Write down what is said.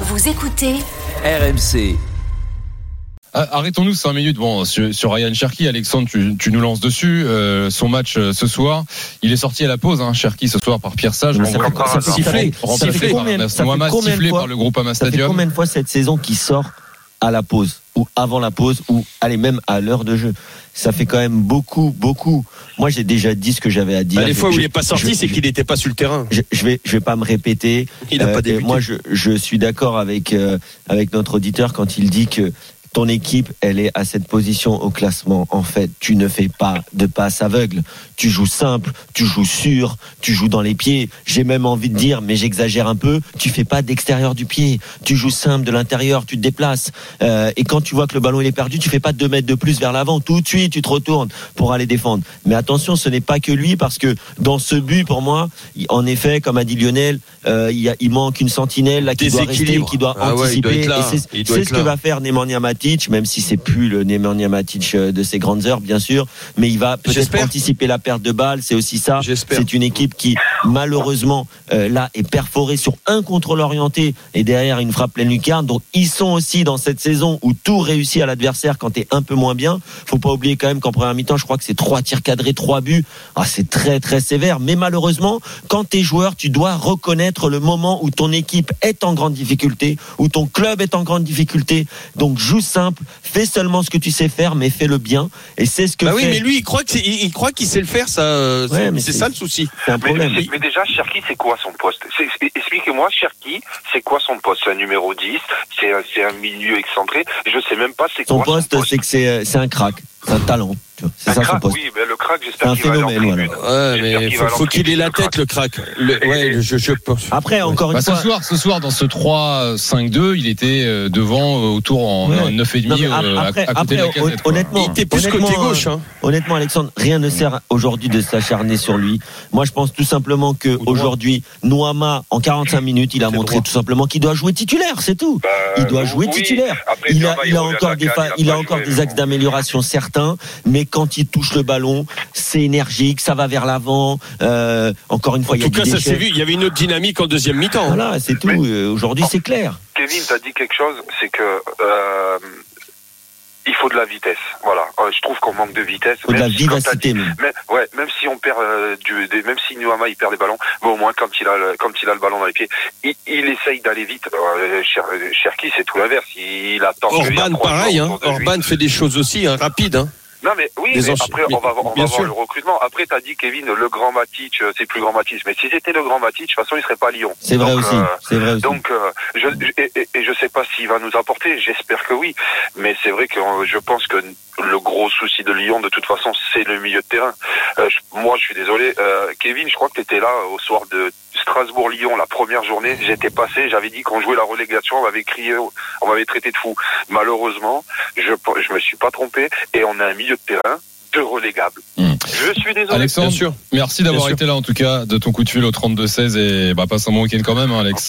Vous écoutez RMC. Ah, Arrêtons-nous 5 minutes bon, sur, Ryan Cherky. Alexandre, tu, tu nous lances dessus. Euh, son match euh, ce soir, il est sorti à la pause, hein, Cherky, ce soir par Pierre Sage. Ça par- ça sifflé, ça fait par combien- fait Mohamed, sifflé fois- par le Groupama Ça fait Stadium. combien de fois cette saison qui sort à la pause ou avant la pause ou allez même à l'heure de jeu Ça fait quand même beaucoup, beaucoup. Moi, j'ai déjà dit ce que j'avais à dire. Bah, les fois où je- il n'est pas sorti, c'est qu'il n'était pas sur le terrain. je, je vais, je vais pas me répéter. Il n'a Euh, pas et débuté. moi, je, je suis d'accord avec euh, avec notre auditeur quand il dit que ton équipe, elle est à cette position au classement. En fait, tu ne fais pas de passe aveugle. Tu joues simple, tu joues sûr, tu joues dans les pieds. J'ai même envie de dire, mais j'exagère un peu, tu fais pas d'extérieur du pied. Tu joues simple de l'intérieur, tu te déplaces. Euh, et quand tu vois que le ballon il est perdu, tu fais pas deux mètres de plus vers l'avant. Tout de suite, tu te retournes pour aller défendre. Mais attention, ce n'est pas que lui parce que dans ce but, pour moi, en effet, comme a dit Lionel, euh, il, y a, il manque une sentinelle là, qui doit rester, qui doit Ah anticiper. c'est ce que va faire Nemanja Matic, même si c'est plus le Nemanja Matic euh, de ses grandes heures, bien sûr. Mais il va peut-être anticiper la perte de balle. C'est aussi ça. C'est une équipe qui, malheureusement, euh, là, est perforée sur un contrôle orienté et derrière une frappe pleine lucarne. Donc, ils sont aussi dans cette saison où tout réussit à l'adversaire quand t'es un peu moins bien. Faut pas oublier quand même qu'en première mi-temps, je crois que c'est trois tirs cadrés, trois buts. Ah, c'est très, très sévère. Mais malheureusement, quand t'es joueur, tu dois reconnaître le moment où ton équipe est en grande difficulté, où ton club est en grande difficulté. Donc, joue simple, fais seulement ce que tu sais faire, mais fais-le bien. Et c'est ce que Bah oui, mais lui, il croit que c'est- il, il croit qu'il sait le faire, ça. euh, Ouais, c'est- mais c'est c'est- ça le souci. c'est un Mais, problème. mais- mais déjà, Cherki, c'est quoi son poste Expliquez-moi, Cherki, c'est quoi son poste C'est un numéro 10 C'est un, un milieu excentré Je sais même pas c'est Son quoi poste, c'est que c'est euh, c'est un crack, c'est un talent. C'est ça son poste. Oui, mais le crack, C'est j'espère un qu'il va aller en phénomène, tribune. Ouais, mais faut, faut qu'il ait la tête, le crack. Le- ouais, je, je pense. Après, encore Bah, une ce fois. soir, ce soir, dans ce 3-5-2, il était euh, devant euh, autour en Ouais. 9,5 Non, mais euh, à- après, à, côté de la casette. honnêtement, Il était plus côté gauche. Hein. Honnêtement, Alexandre, rien ne sert aujourd'hui de s'acharner sur lui. Moi, je pense tout simplement que aujourd'hui, Noama, en 45 minutes, il a montré tout simplement qu'il doit jouer titulaire, c'est tout. Bah, Il doit jouer titulaire. Il a, encore des, il a encore axes d'amélioration certains, mais quand il touche le ballon, c'est énergique, ça va vers l'avant. Euh, encore une En fois, il y a tout du cas, ça s'est vu. Il y avait une autre dynamique en deuxième mi-temps. Voilà, c'est tout. Mais- Euh, Aujourd'hui, c'est clair. Kevin, t'as dit quelque chose, c'est que euh, il faut de la vitesse. Voilà, Euh, je trouve qu'on manque de vitesse. Faut de la Même si, vivacité, dit, même. mais, ouais, même si on perd euh, du, des, même si Nuama il perd des ballons, mais au moins quand il a le, quand il a le ballon dans les pieds, il, il essaye d'aller vite. Euh, Cher- Cherki, c'est tout l'inverse. Il il Orban, pareil. Hein. Orban fait des choses aussi hein, rapides. Hein. Non mais oui, mais après on va, on va voir le recrutement. Après t'as dit Kevin, le grand Matic, euh, c'est plus grand Matic. Mais si c'était le grand Matic, de toute façon il serait pas à Lyon. C'est vrai aussi. euh, C'est vrai aussi. donc, euh, je, et, et- et je sais pas s'il va nous apporter. J'espère que oui, mais c'est vrai que euh, je pense que le gros souci de Lyon, de toute façon, c'est le milieu de terrain. Euh, je- moi, je suis désolé, euh, Kevin. Je crois que tu étais là au soir de Strasbourg-Lyon, la première journée. J'étais passé, j'avais dit qu'on jouait la relégation, on m'avait crié, on m'avait traité de fou. Malheureusement, je je me suis pas trompé et on a un milieu de terrain de relégable. Hmm. Je suis désolé. Alexandre, Bien sûr. merci d'avoir été là en tout cas de ton coup de fil au 32-16 et bah, passe un bon week-end quand même, hein, Alex.